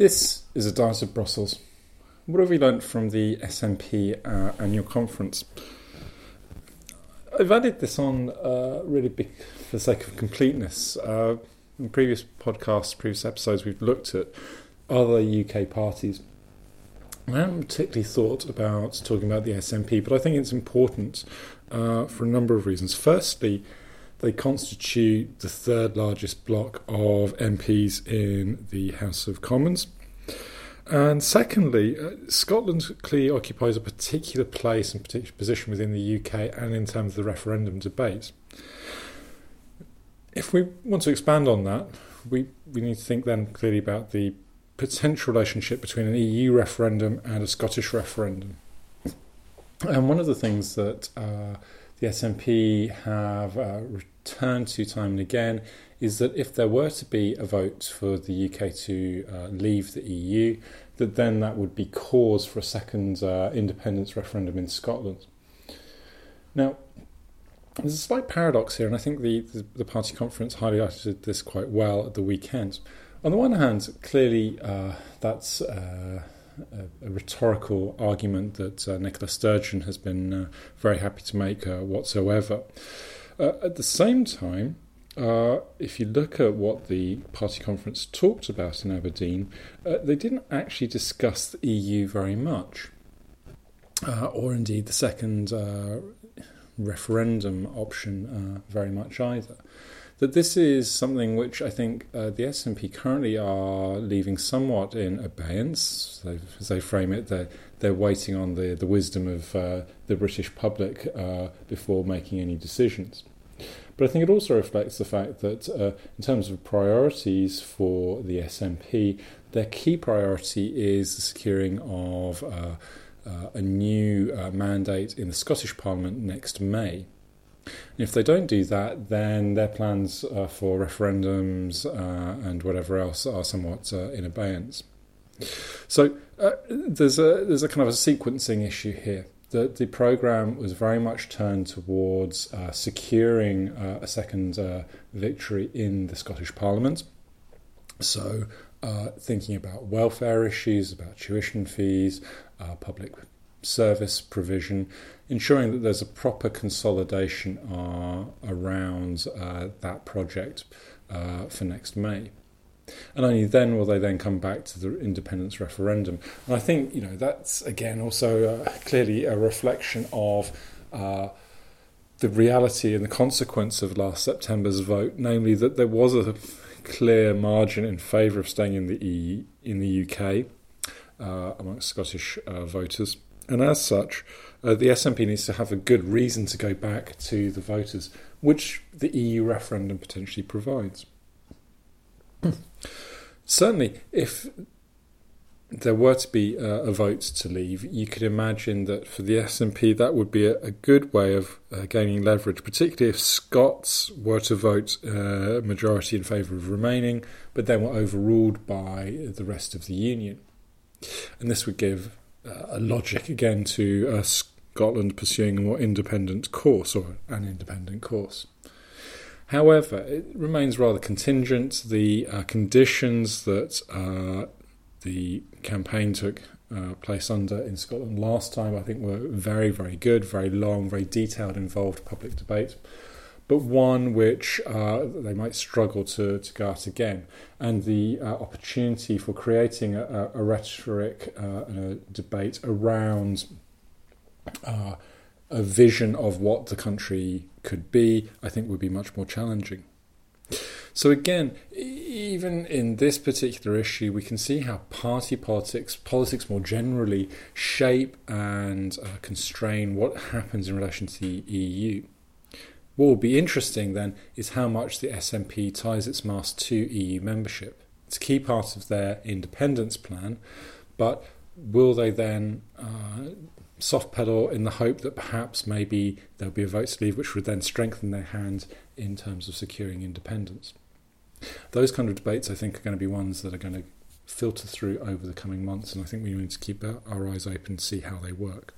This is a Diet of Brussels. What have we learnt from the SNP uh, annual conference? I've added this on uh, really big for the sake of completeness. Uh, in previous podcasts, previous episodes, we've looked at other UK parties. I haven't particularly thought about talking about the SNP, but I think it's important uh, for a number of reasons. Firstly, they constitute the third largest block of MPs in the House of Commons. And secondly, uh, Scotland clearly occupies a particular place and particular position within the UK and in terms of the referendum debate. If we want to expand on that, we, we need to think then clearly about the potential relationship between an EU referendum and a Scottish referendum. And one of the things that uh, the SNP have uh, returned to time and again is that if there were to be a vote for the UK to uh, leave the EU, that then that would be cause for a second uh, independence referendum in Scotland. Now, there's a slight paradox here, and I think the, the, the party conference highlighted this quite well at the weekend. On the one hand, clearly uh, that's uh, a, a, rhetorical argument that uh, Nicola Sturgeon has been uh, very happy to make uh, whatsoever. Uh, at the same time, if you look at what the party conference talked about in Aberdeen, they didn't actually discuss the EU very much, or indeed the second referendum option very much either that this is something which I think uh, the SNP currently are leaving somewhat in abeyance. They, as they frame it, they're, they're waiting on the, the wisdom of uh, the British public uh, before making any decisions. But I think it also reflects the fact that, uh, in terms of priorities for the SNP, their key priority is the securing of uh, uh, a new mandate in the Scottish Parliament next May. If they don't do that, then their plans uh, for referendums uh, and whatever else are somewhat uh, in abeyance. So uh, there's a there's a kind of a sequencing issue here. The the program was very much turned towards uh, securing uh, a second victory in the Scottish Parliament. So thinking about welfare issues, about tuition fees, public service provision, ensuring that there's a proper consolidation uh, around uh, that project uh, for next May. And only then will they then come back to the independence referendum. And I think you know that's again also uh, clearly a reflection of uh, the reality and the consequence of last September's vote, namely that there was a clear margin in favour of staying in the e, in the UK uh, amongst Scottish voters. And as such, uh, the SNP needs to have a good reason to go back to the voters, which the EU referendum potentially provides. Certainly, if there were to be uh, a vote to leave, you could imagine that for the SNP that would be a, a good way of uh, gaining leverage, particularly if Scots were to vote a uh, majority in favour of remaining, but then were overruled by the rest of the union. And this would give a logic again to uh, Scotland pursuing a more independent course or an independent course. However, it remains rather contingent. The uh, conditions that uh, the campaign took uh, place under in Scotland last time, I think, were very, very good, very long, very detailed, involved public debate but one which uh, they might struggle to, to go at again. And the uh, opportunity for creating a, a rhetoric uh, and a debate around uh, a vision of what the country could be, I think would be much more challenging. So, again, even in this particular issue, we can see how party politics, politics more generally, shape and uh, constrain what happens in relation to the EU. What will be interesting then is how much the SNP ties its mast to EU membership. It's a key part of their independence plan, but will they then uh, soft pedal in the hope that perhaps maybe there'll be a vote to leave, which would then strengthen their hand in terms of securing independence? Those kind of debates, I think, are going to be ones that are going to filter through over the coming months, and I think we need to keep our eyes open to see how they work.